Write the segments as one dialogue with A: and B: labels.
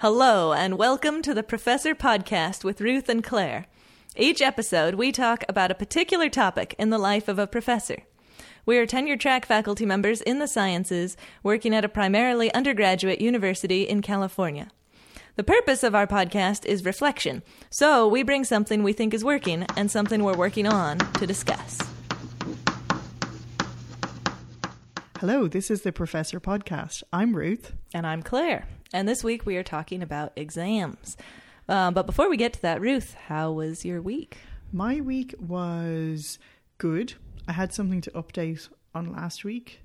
A: Hello, and welcome to the Professor Podcast with Ruth and Claire. Each episode, we talk about a particular topic in the life of a professor. We are tenure track faculty members in the sciences working at a primarily undergraduate university in California. The purpose of our podcast is reflection, so we bring something we think is working and something we're working on to discuss.
B: Hello, this is the Professor Podcast. I'm Ruth.
A: And I'm Claire. And this week we are talking about exams. Uh, but before we get to that, Ruth, how was your week?
B: My week was good. I had something to update on last week.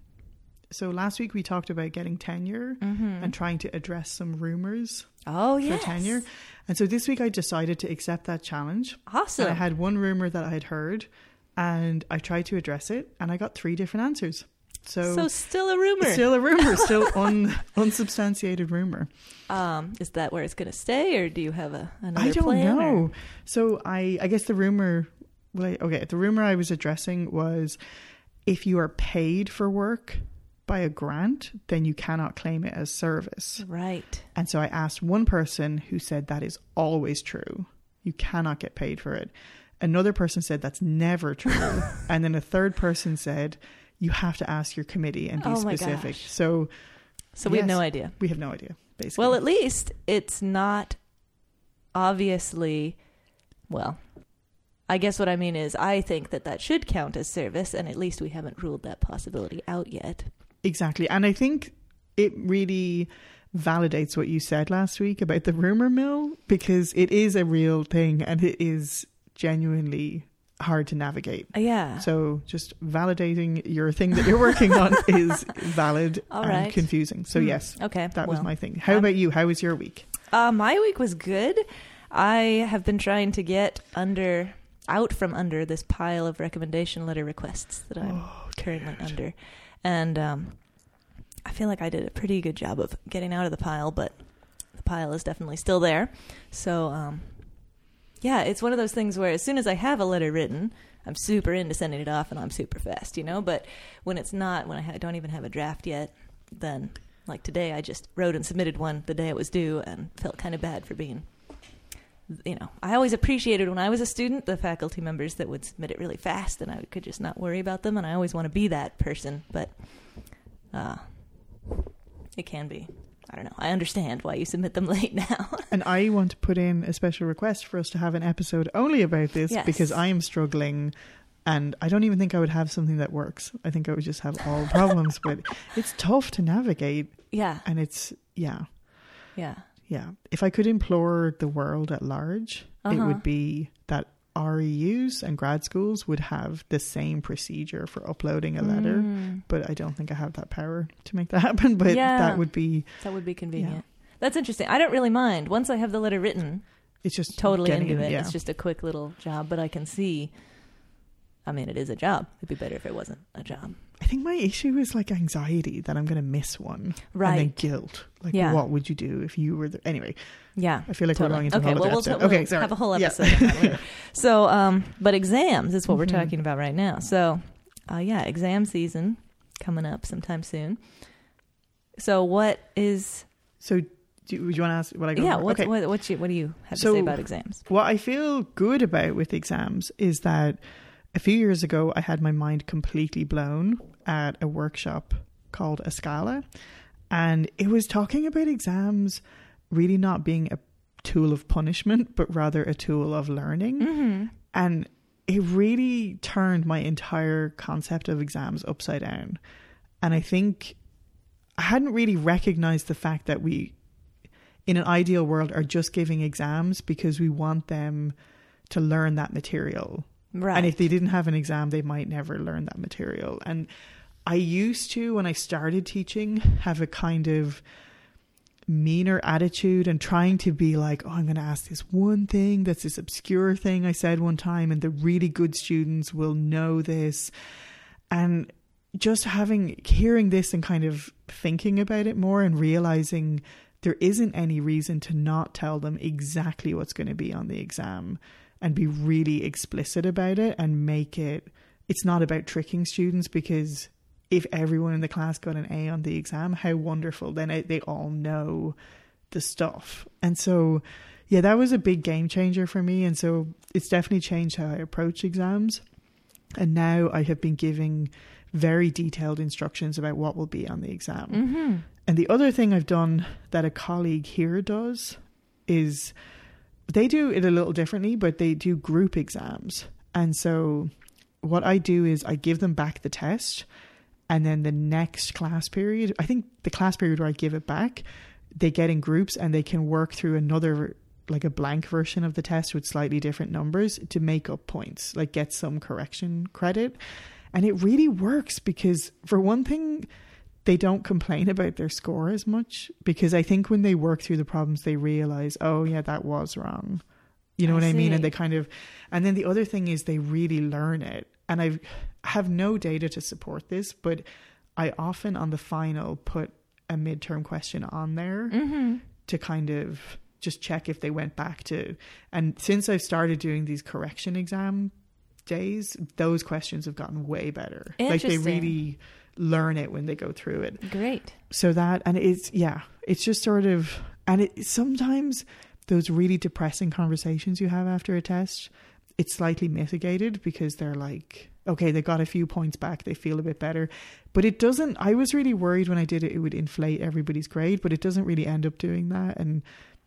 B: So last week we talked about getting tenure and trying to address some rumors
A: Oh,
B: for tenure. And so this week I decided to accept that challenge.
A: Awesome.
B: And I had one rumor that I had heard and I tried to address it and I got three different answers. So,
A: so still a rumor.
B: still a rumor, still un, unsubstantiated rumor.
A: um, is that where it's going to stay, or do you have a another
B: I don't
A: plan? or-
B: know. So I, I guess the rumor, okay, the rumor I was addressing was if you are paid for work by a grant, then you cannot claim it as service.
A: Right.
B: And so I asked one person who said that is always true. You cannot get paid for it. Another person said that's never true. and then a third person said you have to ask your committee and be
A: Oh
B: specific.
A: gosh.
B: So
A: So we have no idea.
B: we have no idea, basically.
A: Well, at least it's not obviously. Well, I guess what I mean is, I think that that should count as service, and at least we haven't ruled that possibility out yet.
B: Exactly. And I think it really validates what you said last week about the rumor mill because it is a real thing and it is genuinely hard to navigate.
A: Yeah.
B: So just validating your thing that you're working on is valid
A: All
B: and
A: right.
B: confusing. So
A: Hmm.
B: yes,
A: Okay.
B: that was my thing. How
A: I'm-
B: about you? How was your week?
A: Uh, my week was good. I have been trying to get under out from under this pile of recommendation letter requests that I'm
B: Oh,
A: currently under, and um, I feel like I did a pretty good job of getting out of the pile, but the pile is definitely still there. So, um, yeah, it's one of those things where as soon as I have a letter written, I'm super into sending it off, and I'm super fast, you know. But when it's not, when I don't even have a draft yet, then like today, I just wrote and submitted one the day it was due, and felt kind of bad for being. You know, I always appreciated when I was a student the faculty members that would submit it really fast, and I could just not worry about them. And I always want to be that person, but uh, it can be. I don't know. I understand why you submit them late now.
B: And I want to put in a special request for us to have an episode only about this
A: Yes.
B: because I am struggling and I don't even think I would have something that works. I think I would just have all problems, but it's tough to navigate
A: yeah,
B: and it's yeah.
A: yeah.
B: Yeah. If I could implore the world at large, it
A: Uh-huh.
B: would be that REUs and grad schools would have the same procedure for uploading a letter.
A: Mm,
B: But I don't think I have that power to make that happen. But
A: Yeah.
B: that would be
A: that would be convenient. That's interesting. I don't really mind once I have the letter written.
B: it's just
A: Totally
B: getting
A: into it.
B: Yeah.
A: It's just a quick little job, but I can see. I mean, it is a job. It'd be better if it wasn't a job.
B: I think my issue is like anxiety that I'm going to miss one. right? And then guilt. Like,
A: Yeah.
B: what would you do if you were there? Anyway,
A: Yeah.
B: I feel like
A: totally.
B: we're going into
A: okay,
B: a whole
A: well, we'll,
B: episode.
A: we'll
B: Okay, sorry.
A: have a whole episode. that. So, um, but exams is what we're
B: Mhm.
A: talking about right now. So, uh, yeah, exam season coming up sometime soon. So, what is
B: So, do, would you want to ask what I go
A: yeah? What
B: okay.
A: what what, you, what do you have to say about exams?
B: What I feel good about with exams is that a few years ago, I had my mind completely blown at a workshop called Escala. And it was talking about exams really not being a tool of punishment, but rather a tool of learning.
A: Mm-hmm.
B: And it really turned my entire concept of exams upside down. And I think I hadn't really recognized the fact that we, in an ideal world, are just giving exams because we want them to learn that material.
A: Right.
B: And if they didn't have an exam, they might never learn that material. And I used to, when I started teaching, have a kind of meaner attitude and trying to be like, oh, I'm going to ask this one thing that's this obscure thing I said one time, and the really good students will know this. And just having, hearing this and kind of thinking about it more and realizing there isn't any reason to not tell them exactly what's going to be on the exam and be really explicit about it and make it it's not about tricking students because if everyone in the class got an A on the exam, how wonderful. Then it, they all know the stuff. And so, yeah, that was a big game changer for me. And so it's definitely changed how I approach exams. And now I have been giving very detailed instructions about what will be on the exam.
A: Mm-hmm.
B: And the other thing I've done that a colleague here does is they do it a little differently, but they do group exams. And so what I do is I give them back the test and then the next class period, I think the class period where I give it back, they get in groups and they can work through another like a blank version of the test with slightly different numbers to make up points, like get some correction credit. And it really works because for one thing, they don't complain about their score as much because I think when they work through the problems, they realize, oh, yeah, that was wrong. You know
A: I
B: what I mean? And they kind of, and then the other thing is they really learn it. And I've, I have no data to support this, but I often on the final put a midterm question on there
A: Mm-hmm.
B: to kind of just check if they went back to. And since I've started doing these correction exam days, those questions have gotten way better. Like they really learn it when they go through it.
A: Great.
B: so that and it's yeah it's just sort of and it sometimes those really depressing conversations you have after a test it's slightly mitigated because they're like okay they got a few points back they feel a bit better. But it doesn't i was really worried when i did it it would inflate everybody's grade but it doesn't really end up doing that. And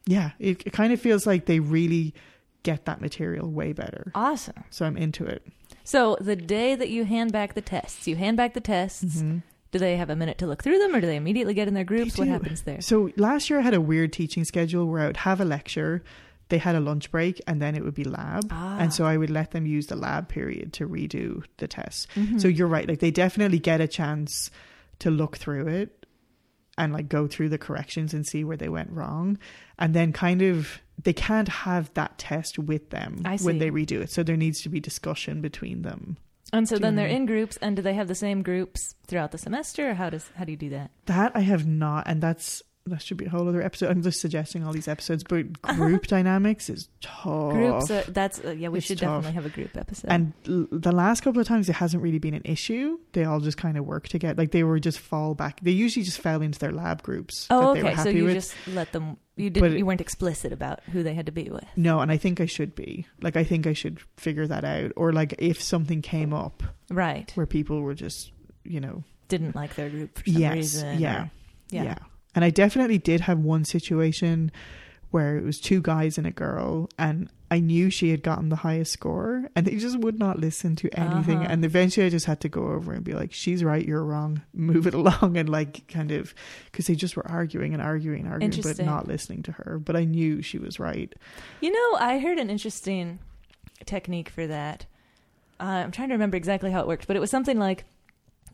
B: yeah it, it kind of feels like they really get that material way better.
A: Awesome.
B: so i'm into it
A: So the day that you hand back the tests, you hand back the tests.
B: Mhm.
A: Do they have a minute to look through them, or do they immediately get in their groups? What happens there?
B: So last year I had a weird teaching schedule where I would have a lecture, they had a lunch break, and then it would be lab.
A: Ah.
B: And so I would let them use the lab period to redo the test.
A: Mhm.
B: So you're right, like they definitely get a chance to look through it and like go through the corrections and see where they went wrong. And then kind of they can't have that test with them when they redo it. So there needs to be discussion between them.
A: And so
B: Do
A: then they're in groups, and do they have the same groups throughout the semester, or how does how do you do that?
B: That I have not, and that's that should be a whole other episode. I'm just suggesting all these episodes, but group dynamics is tough.
A: Groups. Uh, that's uh, yeah. We
B: It's
A: should
B: tough.
A: definitely have a group episode.
B: and l- the last couple of times, it hasn't really been an issue. They all just kind of work together. Like they were just fall back. They usually just fell into their lab groups
A: oh,
B: that they were
A: okay. So you
B: with.
A: just let them. You didn't.
B: it-
A: you weren't explicit about who they had to be with.
B: No, and I think I should be. Like I think I should figure that out. Or like if something came up
A: Right.
B: where people were just, you know,
A: Didn't like their group for some
B: yes,
A: reason.
B: yeah,
A: or-
B: yeah,
A: yeah.
B: And I definitely did have one situation where it was two guys and a girl, and I knew she had gotten the highest score, and they just would not listen to anything.
A: Uh-huh.
B: And eventually, I just had to go over and be like, "She's right, you're wrong. Move it along," and like kind of because they just were arguing and arguing and arguing, but not listening to her. But I knew she was right.
A: You know, I heard an interesting technique for that. Uh, I'm trying to remember exactly how it worked, but it was something like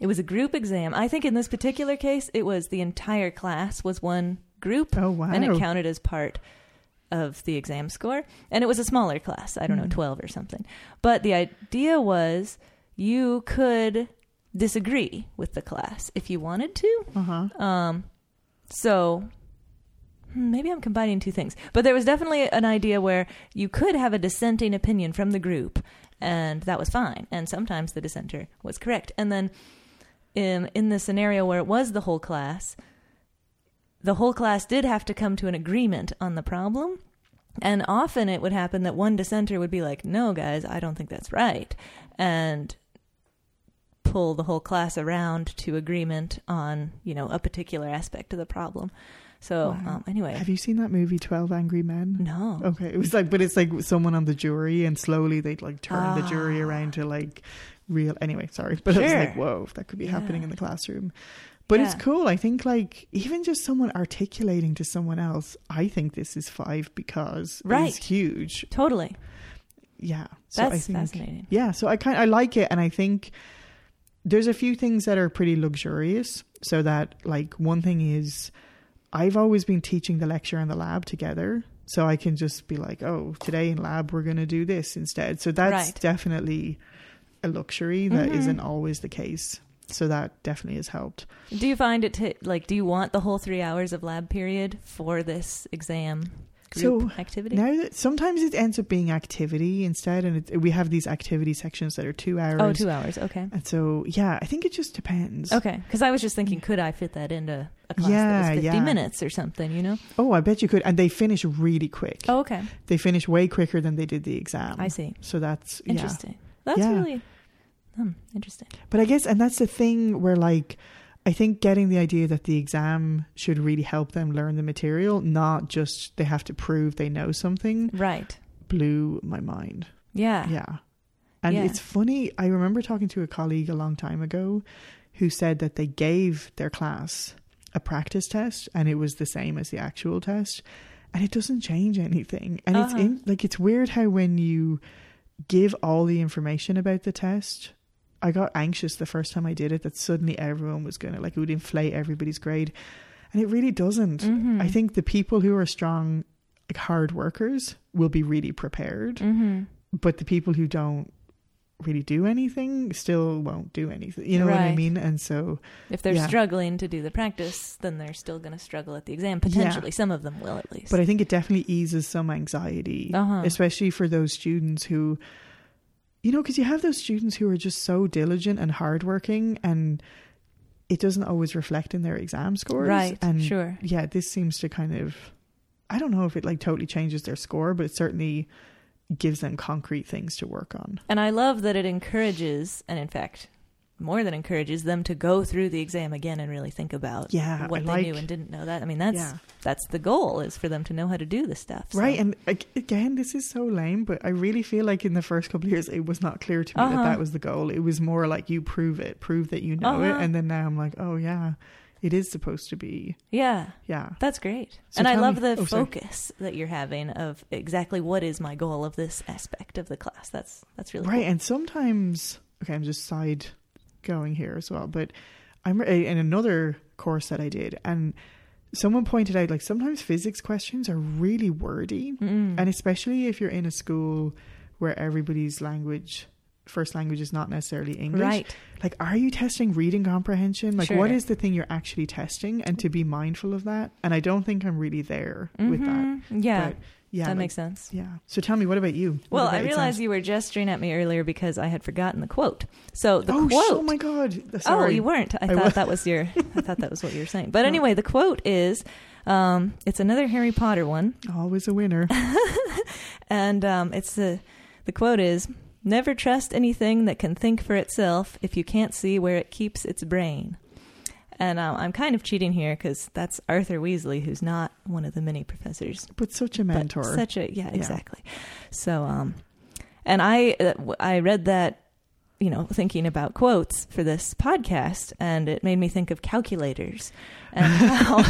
A: it was a group exam. I think in this particular case, it was the entire class was one group,
B: Oh wow!
A: and it counted as part of the exam score. And it was a smaller class, I don't know,
B: Hmm.
A: 12 or something. But the idea was you could disagree with the class if you wanted to.
B: Uh huh.
A: Um, so hmm, maybe I'm combining two things, but there was definitely an idea where you could have a dissenting opinion from the group, and that was fine. And sometimes the dissenter was correct. And then in in the scenario where it was the whole class, the whole class did have to come to an agreement on the problem. And often it would happen that one dissenter would be like, "No, guys, I don't think that's right," and pull the whole class around to agreement on you know a particular aspect of the problem. So
B: Wow.
A: um, anyway,
B: Have you seen that movie Twelve Angry Men?
A: no,
B: Okay, it was like, but it's like someone on the jury, and slowly they'd like turn the jury
A: Ah.
B: around to like real. Anyway, sorry, but it was like, whoa, that could be happening in the classroom. But it's cool. I think like even just someone articulating to someone else, I think this is five because
A: Right.
B: is huge.
A: totally.
B: Yeah, so I
A: That's
B: think
A: fascinating.
B: yeah, so I kind I like it, and I think there's a few things that are pretty luxurious. So that like one thing is, I've always been teaching the lecture and the lab together, so I can just be like, oh, today in lab we're gonna do this instead. So that's
A: Right.
B: definitely a luxury that
A: Mhm.
B: not always the case. So that definitely has helped.
A: Do you find it to like? Do you want the whole three hours of lab period for this exam? group
B: So,
A: activity.
B: Now that sometimes it ends up being activity instead, and it, we have these activity sections that are two hours.
A: oh, two hours. Okay.
B: And so, yeah, I think it just depends.
A: Okay, because I was just thinking, could I fit that into a class that was 50
B: yeah.
A: minutes or something, you know?
B: Oh, I bet you could. And they finish really quick.
A: Oh, okay.
B: They finish way quicker than they did the exam.
A: I see.
B: So that's yeah.
A: That's
B: Yeah.
A: really hmm, interesting.
B: But I guess, and that's the thing where, like, I think getting the idea that the exam should really help them learn the material, not just they have to prove they know something,
A: Right.
B: blew my mind.
A: Yeah.
B: Yeah. And
A: Yeah.
B: it's funny, I remember talking to a colleague a long time ago who said that they gave their class a practice test and it was the same as the actual test and it doesn't change anything. And it's
A: Uh-huh.
B: in like it's weird how when you give all the information about the test, I got anxious the first time I did it that suddenly everyone was going to like it would inflate everybody's grade. And it really doesn't.
A: Mhm.
B: I think the people who are strong like hard workers will be really prepared
A: Mm-hmm.
B: but the people who don't really do anything still won't do anything. You know what I mean? And so,
A: If they're
B: Yeah.
A: struggling to do the practice, then they're still going to struggle at the exam. Potentially, some of them will at least.
B: but I think it definitely eases some anxiety,
A: Uh-huh.
B: especially for those students who, you know, because you have those students who are just so diligent and hardworking, and it doesn't always reflect in their exam scores.
A: right.
B: And
A: sure.
B: yeah, this seems to kind of, I don't know if it like totally changes their score, but it certainly gives them concrete things to work on.
A: And I love that it encourages, and in fact, more than encourages them to go through the exam again and really think about
B: Yeah,
A: what
B: I
A: they
B: like-
A: knew and didn't know. That I mean, that's
B: yeah.
A: that's the goal is for them to know how to do the stuff. so-
B: Right, and again, this is so lame, but I really feel like in the first couple of years, it was not clear to me
A: Uh-huh.
B: that that was the goal. It was more like you prove it, prove that you know
A: Uh-huh.
B: it, and then now I'm like, oh yeah, it is supposed to be,
A: yeah,
B: yeah,
A: that's great.
B: So
A: and I love
B: me-
A: the
B: oh, sorry.
A: focus that you're having of exactly what is my goal of this aspect of the class. That's that's really
B: right.
A: cool.
B: And sometimes, okay, I'm just side going here as well, but I'm in another course that I did, and someone pointed out like sometimes physics questions are really wordy,
A: Mm.
B: and especially if you're in a school where everybody's language first language is not necessarily English.
A: right.
B: like are you testing reading comprehension like what
A: Sure.
B: is the thing you're actually testing and to be mindful of that and i don't think i'm really there with that
A: Mhm. Yeah,
B: but yeah
A: that
B: like-
A: makes sense.
B: yeah so tell me what about you What
A: Well,
B: about
A: I realized you were gesturing at me earlier because I had forgotten the quote. So the
B: oh,
A: quote.
B: oh my god
A: Oh, you weren't. I,
B: I
A: thought
B: was.
A: that was your. I thought that was what you were saying. But anyway, the quote is, um, it's another Harry Potter one,
B: always a winner
A: and um, it's the the quote is, "Never trust anything that can think for itself if you can't see where it keeps its brain." And um, I'm kind of cheating here because that's Arthur Weasley, who's not one of the many professors
B: but such a mentor
A: Such a yeah,
B: Yeah.
A: exactly. So um, and I uh, I read that you know thinking about quotes for this podcast, and it made me think of calculators and how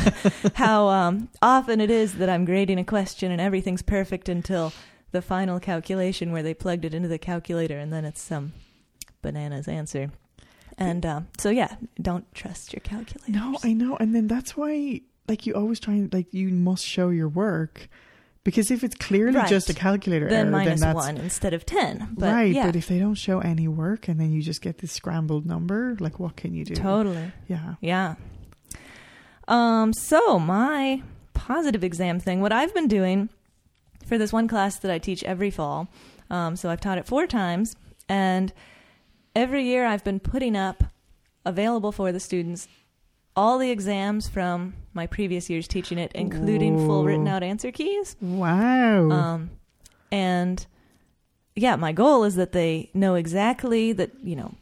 A: how um, often it is that I'm grading a question and everything's perfect until the final calculation where they plugged it into the calculator and then it's some bananas answer. And um, so yeah, don't trust your calculator.
B: no i know and then that's why like you always try and like you must show your work because if it's clearly
A: Right.
B: just a calculator
A: then
B: error,
A: minus
B: then that's
A: one instead of ten. But
B: right
A: yeah,
B: but if they don't show any work and then you just get this scrambled number like what can you do
A: totally.
B: yeah
A: Yeah. Um, so my positive exam thing, what I've been doing for this one class that I teach every fall, um, so I've taught it four times, and every year I've been putting up available for the students all the exams from my previous years teaching it, including full written out answer keys.
B: wow
A: Um, and yeah, my goal is that they know exactly that you know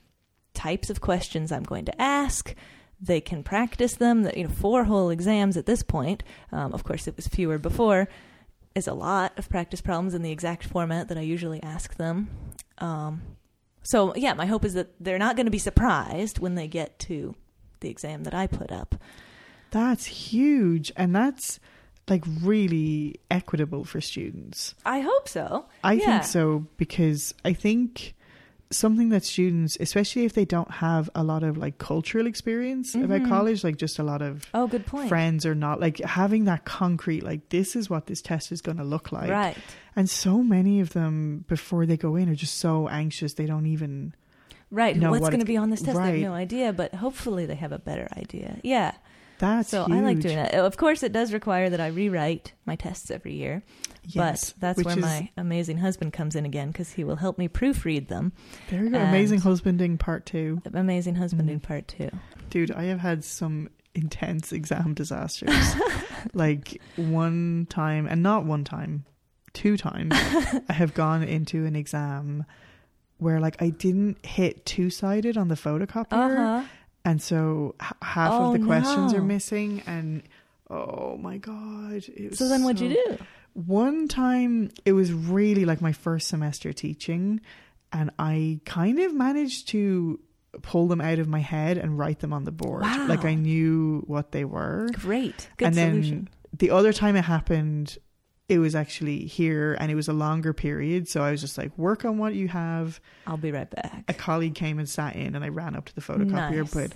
A: types of questions I'm going to ask. They can practice them. That you know, four whole exams at this point. Um, of course, it was fewer before. Is a lot of practice problems in the exact format that I usually ask them. Um, so yeah, my hope is that they're not going to be surprised when they get to the exam that I put up.
B: That's huge. And that's like really equitable for students.
A: I hope so.
B: I
A: Yeah.
B: think so because I think something that students, especially if they don't have a lot of like cultural experience about
A: Mhm.
B: college, like just a lot of
A: Oh, good point.
B: friends or not, like having that concrete, like this is what this test is going to look like.
A: right.
B: And so many of them before they go in are just so anxious they don't even
A: Right.
B: know
A: What's
B: what
A: going to be on this test? They have no idea, but hopefully they have a better idea. Yeah.
B: That's
A: so I like doing that. Of course, it does require that I rewrite my tests every year,
B: Yes,
A: but that's where
B: is-
A: my amazing husband comes in again because he will help me proofread them.
B: There you go. Amazing husbanding part two.
A: Amazing husbanding
B: Mhm.
A: part two.
B: Dude, I have had some intense exam disasters. like one time, and not one time, two times, I have gone into an exam where like I didn't hit two sided on the photocopier,
A: Uh huh.
B: and so h- half
A: Oh,
B: of the questions are missing. And oh my god! It was
A: So then, what'd you do?
B: One time, it was really like my first semester teaching, and I kind of managed to pull them out of my head and write them on the board.
A: Wow.
B: Like I knew what they were.
A: Great. Good
B: and then the other time it happened, it was actually here and it was a longer period. So I was just like, work on what you have.
A: I'll be right back.
B: A colleague came and sat in and I ran up to the photocopier,
A: Nice.
B: but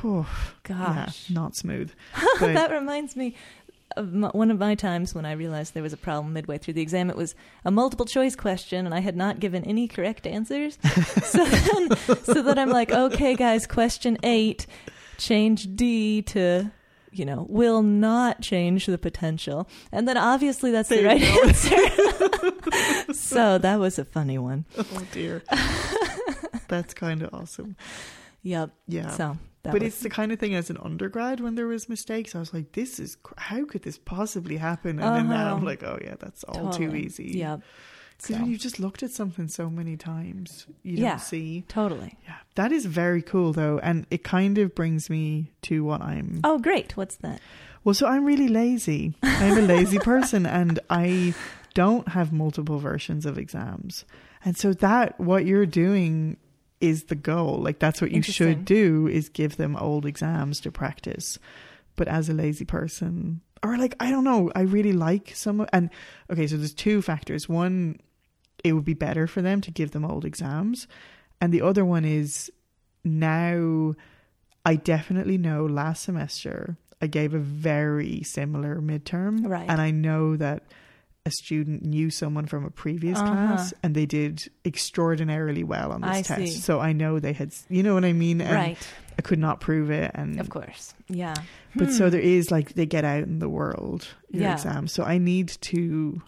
B: whew,
A: Gosh.
B: yeah, not smooth. But
A: that reminds me of my, one of my times when I realized there was a problem midway through the exam. It was a multiple choice question, and I had not given any correct answers. so then, so then I'm like, okay, guys, question eight, change D to. You know, will not change the potential. And then obviously that's the right answer. so that was a funny one.
B: oh dear. That's kind of awesome.
A: Yep.
B: Yeah.
A: So that
B: but
A: was,
B: it's the kind of thing as an undergrad when there was mistakes, I was like, "This is cr- how could this possibly happen?" And then now I'm
A: Uh-huh.
B: like, "Oh yeah, that's all too easy."
A: Yep.
B: Because
A: So,
B: you've just looked at something so many times, you don't see.
A: totally.
B: Yeah, that is very cool though, and it kind of brings me to what I'm.
A: Oh, great. What's that?
B: Well, so I'm really lazy. I'm a lazy person, and I don't have multiple versions of exams, and so that what you're doing is the goal. Like that's what you should do is give them old exams to practice. But as a lazy person, or like I don't know, I really like some. And okay, so there's two factors. One, it would be better for them to give them old exams, and the other one is now. I definitely know last semester I gave a very similar midterm,
A: Right.
B: and I know that a student knew someone from a previous
A: Uh-huh.
B: class and they did extraordinarily well on this
A: I
B: test.
A: see.
B: So I know they had, you know what I mean? And
A: right.
B: I could not prove it. And
A: Of course. Yeah.
B: but so
A: Hmm.
B: there is like they get out in the world your
A: Yeah.
B: exams. So I need to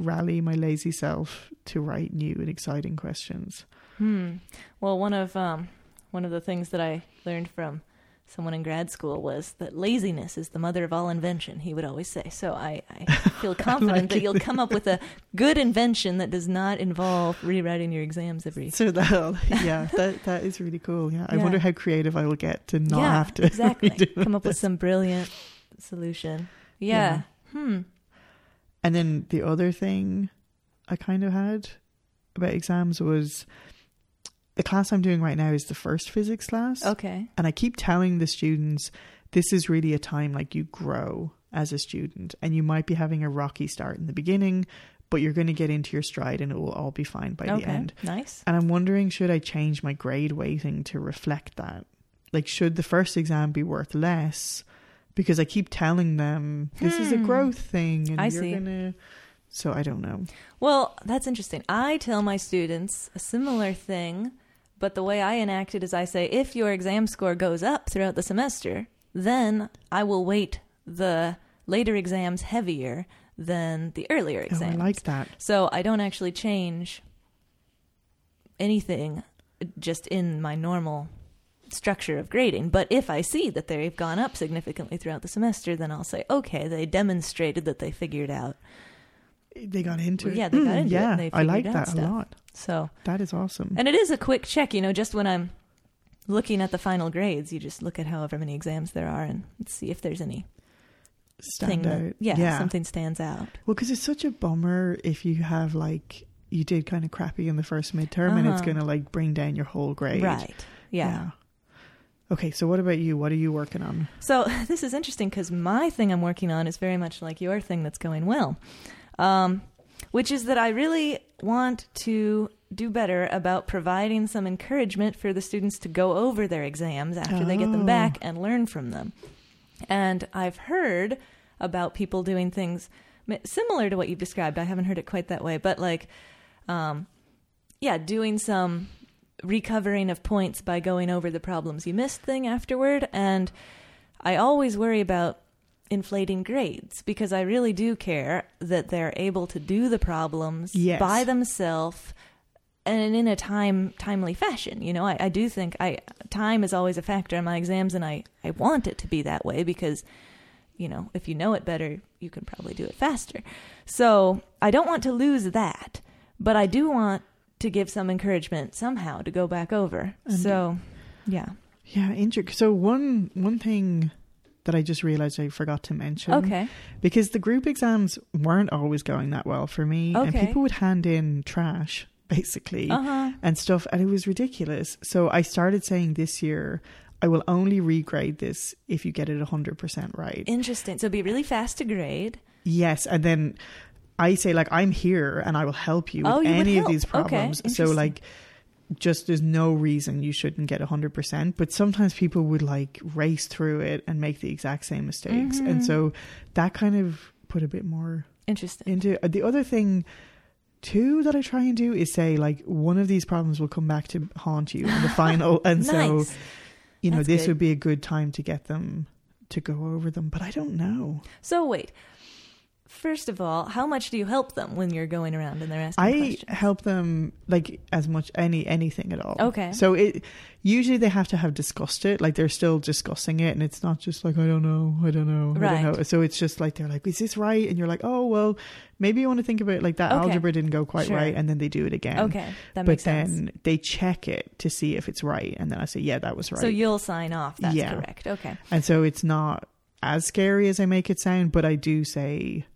B: rally my lazy self to write new and exciting questions.
A: Hmm. Well, one of um, one of the things that I learned from someone in grad school was that laziness is the mother of all invention. He would always say. So I, I feel confident
B: like
A: that
B: it.
A: you'll come up with a good invention that does not involve rewriting your exams every.
B: So that yeah, that that is really cool. Yeah, I
A: Yeah.
B: wonder how creative I will get to not
A: yeah,
B: have to
A: exactly come up with some brilliant solution. Yeah. Hmm.
B: And then the other thing I kind of had about exams was the class I'm doing right now is the first physics class.
A: Okay.
B: And I keep telling the students this is really a time like you grow as a student and you might be having a rocky start in the beginning, but you're going to get into your stride and it will all be fine by
A: okay.
B: the end.
A: Nice.
B: And I'm wondering should I change my grade weighting to reflect that? Like should the first exam be worth less? Because I keep telling them this is a
A: Hmm.
B: growth thing and
A: I
B: you're
A: see.
B: gonna so I don't know.
A: Well, that's interesting. I tell my students a similar thing, but the way I enact it is I say if your exam score goes up throughout the semester, then I will weight the later exams heavier than the earlier
B: Oh,
A: exams.
B: I like that.
A: So I don't actually change anything just in my normal structure of grading. But if I see that they've gone up significantly throughout the semester, then I'll say, okay, they demonstrated that they figured out.
B: They got into it.
A: yeah, they got
B: Mm,
A: into it
B: yeah,
A: they
B: I like
A: out
B: that a lot.
A: So
B: That is awesome.
A: And it is a quick check, you know, just when I'm looking at the final grades, you just look at however many exams there are and see if there's any
B: Stand
A: that,
B: out.
A: yeah, something stands out.
B: Well, because it's such a bummer if you have like you did kind of crappy in the first midterm, and it's
A: Uh-huh.
B: going to like bring down your whole grade.
A: Right. Yeah.
B: Okay, so what about you? What are you working on?
A: So this is interesting because my thing I'm working on is very much like your thing that's going well, um, which is that I really want to do better about providing some encouragement for the students to go over their exams after they get them
B: Oh.
A: back and learn from them. And I've heard about people doing things similar to what you've described. I haven't heard it quite that way, but like, um, yeah, doing some recovering of points by going over the problems you missed thing afterward. And I always worry about inflating grades because I really do care that they're able to do the problems
B: Yes.
A: by themselves and in a time timely fashion. You know, I, I do think I time is always a factor in my exams and I, I want it to be that way because, you know, if you know it better, you can probably do it faster. So I don't want to lose that, but I do want to give some encouragement somehow to go back over.
B: And-
A: so yeah.
B: Yeah, injured. So one one thing that I just realized I forgot to mention.
A: Okay.
B: Because the group exams weren't always going that well for me, and people would hand in trash basically
A: Uh-huh.
B: and stuff, and it was ridiculous. So I started saying this year. I will only regrade this if you get it 100% right.
A: Interesting. So be really fast to grade.
B: Yes, and then I say like I'm here and I will help you with
A: Oh, you
B: any of these
A: Okay,
B: problems. so like just there's no reason you shouldn't get 100%, but sometimes people would like race through it and make the exact same mistakes. And
A: Mhm.
B: so that kind of put a bit more
A: Interesting.
B: into the other thing too that I try and do is say like one of these problems will come back to haunt you in the final and so you know
A: That's
B: this
A: good.
B: would be a good time to get them to go over them but I don't know.
A: So wait. First of all, how much do you help them when you're going around and they're asking
B: I
A: questions?
B: help them like as much any anything at all.
A: Okay.
B: So it usually they have to have discussed it, like they're still discussing it, and it's not just like I don't know, I don't know, I
A: Right.
B: don't know. So it's just like they're like, is this right? And you're like, oh well, maybe you want to think about it like that
A: Okay.
B: algebra didn't go quite
A: Sure.
B: right, and then they do it again.
A: okay, that
B: but then
A: sense.
B: they check it to see if it's right, and then I say, yeah, that was right.
A: So you'll sign off. That's
B: Yeah.
A: correct. Okay.
B: and so it's not as scary as I make it sound, but I do say.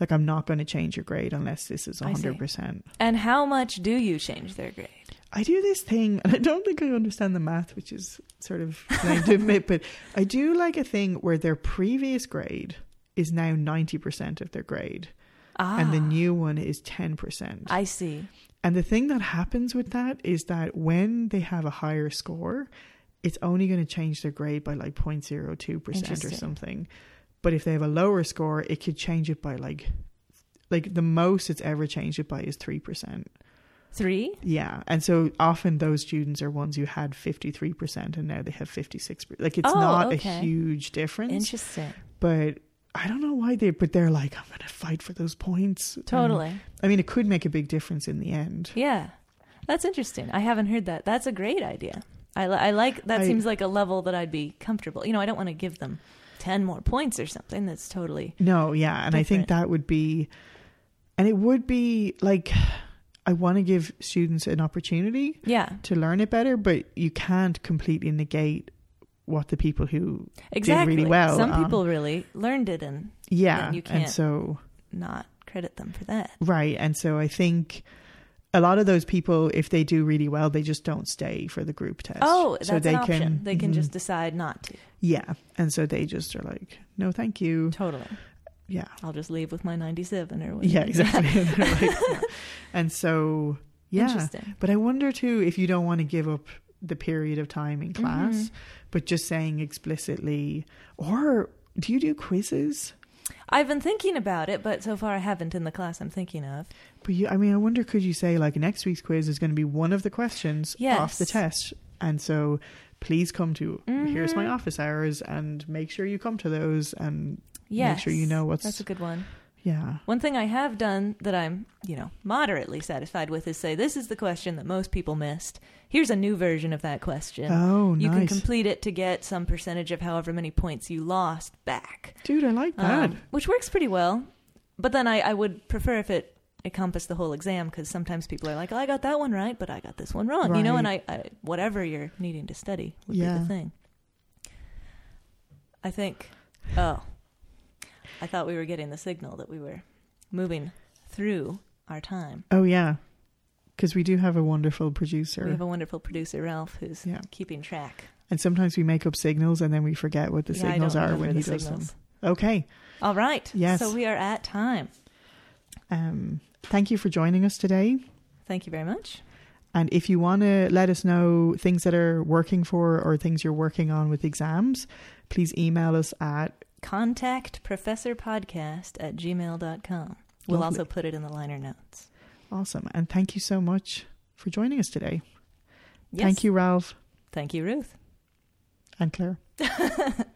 B: Like I'm not going to change your grade unless this is 100%.
A: And how much do you change their grade?
B: I do this thing, and I don't think I understand the math, which is sort of lame to admit, but I do like a thing where their previous grade is now 90% of their grade,
A: Ah,
B: and the new one is 10%.
A: I see.
B: and the thing that happens with that is that when they have a higher score, it's only going to change their grade by like 0.02% or something. But if they have a lower score, it could change it by like, like the most it's ever changed it by is 3%.
A: Three.
B: Yeah, and so often those students are ones who had fifty three percent, and now they have 56%. Like it's
A: Oh,
B: not
A: okay.
B: a huge difference,
A: Interesting.
B: but I don't know why they. But they're like, I'm going to fight for those points. And,
A: Totally.
B: I mean, it could make a big difference in the end.
A: Yeah, that's interesting. I haven't heard that. That's a great idea. I, li- I like that.
B: I-
A: seems like a level that I'd be comfortable. You know, I don't want to give them ten more points or something. That's totally
B: No, yeah, and I think that would be, and it would be like, I want to give students an opportunity
A: yeah.
B: to learn it better, but you can't completely negate what the people who
A: Exactly.
B: really well
A: Some people really learned it and
B: yeah,
A: you can't-
B: so
A: not credit them for that.
B: Right. And so I think a lot of those people, if they do really well, they just don't stay for the group test.
A: Oh, that's
B: so they
A: an option.
B: Can,
A: they can
B: Mhm.
A: just decide not to.
B: Yeah. And so they just are like, no, thank you.
A: Totally.
B: Yeah.
A: I'll just leave with my 97 or whatever.
B: Yeah, exactly. And like, yeah. And so, yeah.
A: Interesting.
B: But I wonder too if you don't want to give up the period of time in class,
A: Mhm.
B: but just saying explicitly, or do you do quizzes?
A: I've been thinking about it, but so far I haven't in the class I'm thinking of.
B: But you, I mean, I wonder could you say like next week's quiz is going to be one of the questions off the
A: Yes.
B: test, and so please come to here's my
A: Mhm.
B: office hours and make sure you come to those and
A: Yes.
B: make sure you know what's
A: That's a good one.
B: Yeah
A: One thing I have done that I'm, you know, moderately satisfied with is say, this is the question that most people missed. Here's a new version of that question.
B: oh
A: you
B: nice
A: can complete it to get some percentage of however many points you lost back.
B: dude I like that
A: Um, which works pretty well. But then I, I would prefer if it encompassed the whole exam because sometimes people are like, oh, I got that one right, but I got this one wrong. You know, and I, I whatever you're needing to study would be the thing. I think. Oh, I thought we were getting the signal that we were moving through our time.
B: oh yeah because we do have a wonderful producer
A: We have a wonderful producer, Ralph, who's
B: Yeah.
A: keeping track.
B: and sometimes we make up signals and then we forget what the
A: Yeah,
B: signals are when he
A: the
B: does
A: signals.
B: them okay
A: All right.
B: Yes.
A: So we are at time.
B: um thank you for joining us today
A: Thank you very much.
B: And if you want to let us know things that are working for or things you're working on with exams, please email us at
A: contact professorpodcast at gmail.com. We'll
B: Lovely.
A: also put it in the liner notes.
B: awesome. And thank you so much for joining us today.
A: Yes.
B: Thank you, Ralph
A: Thank you, Ruth.
B: and Claire.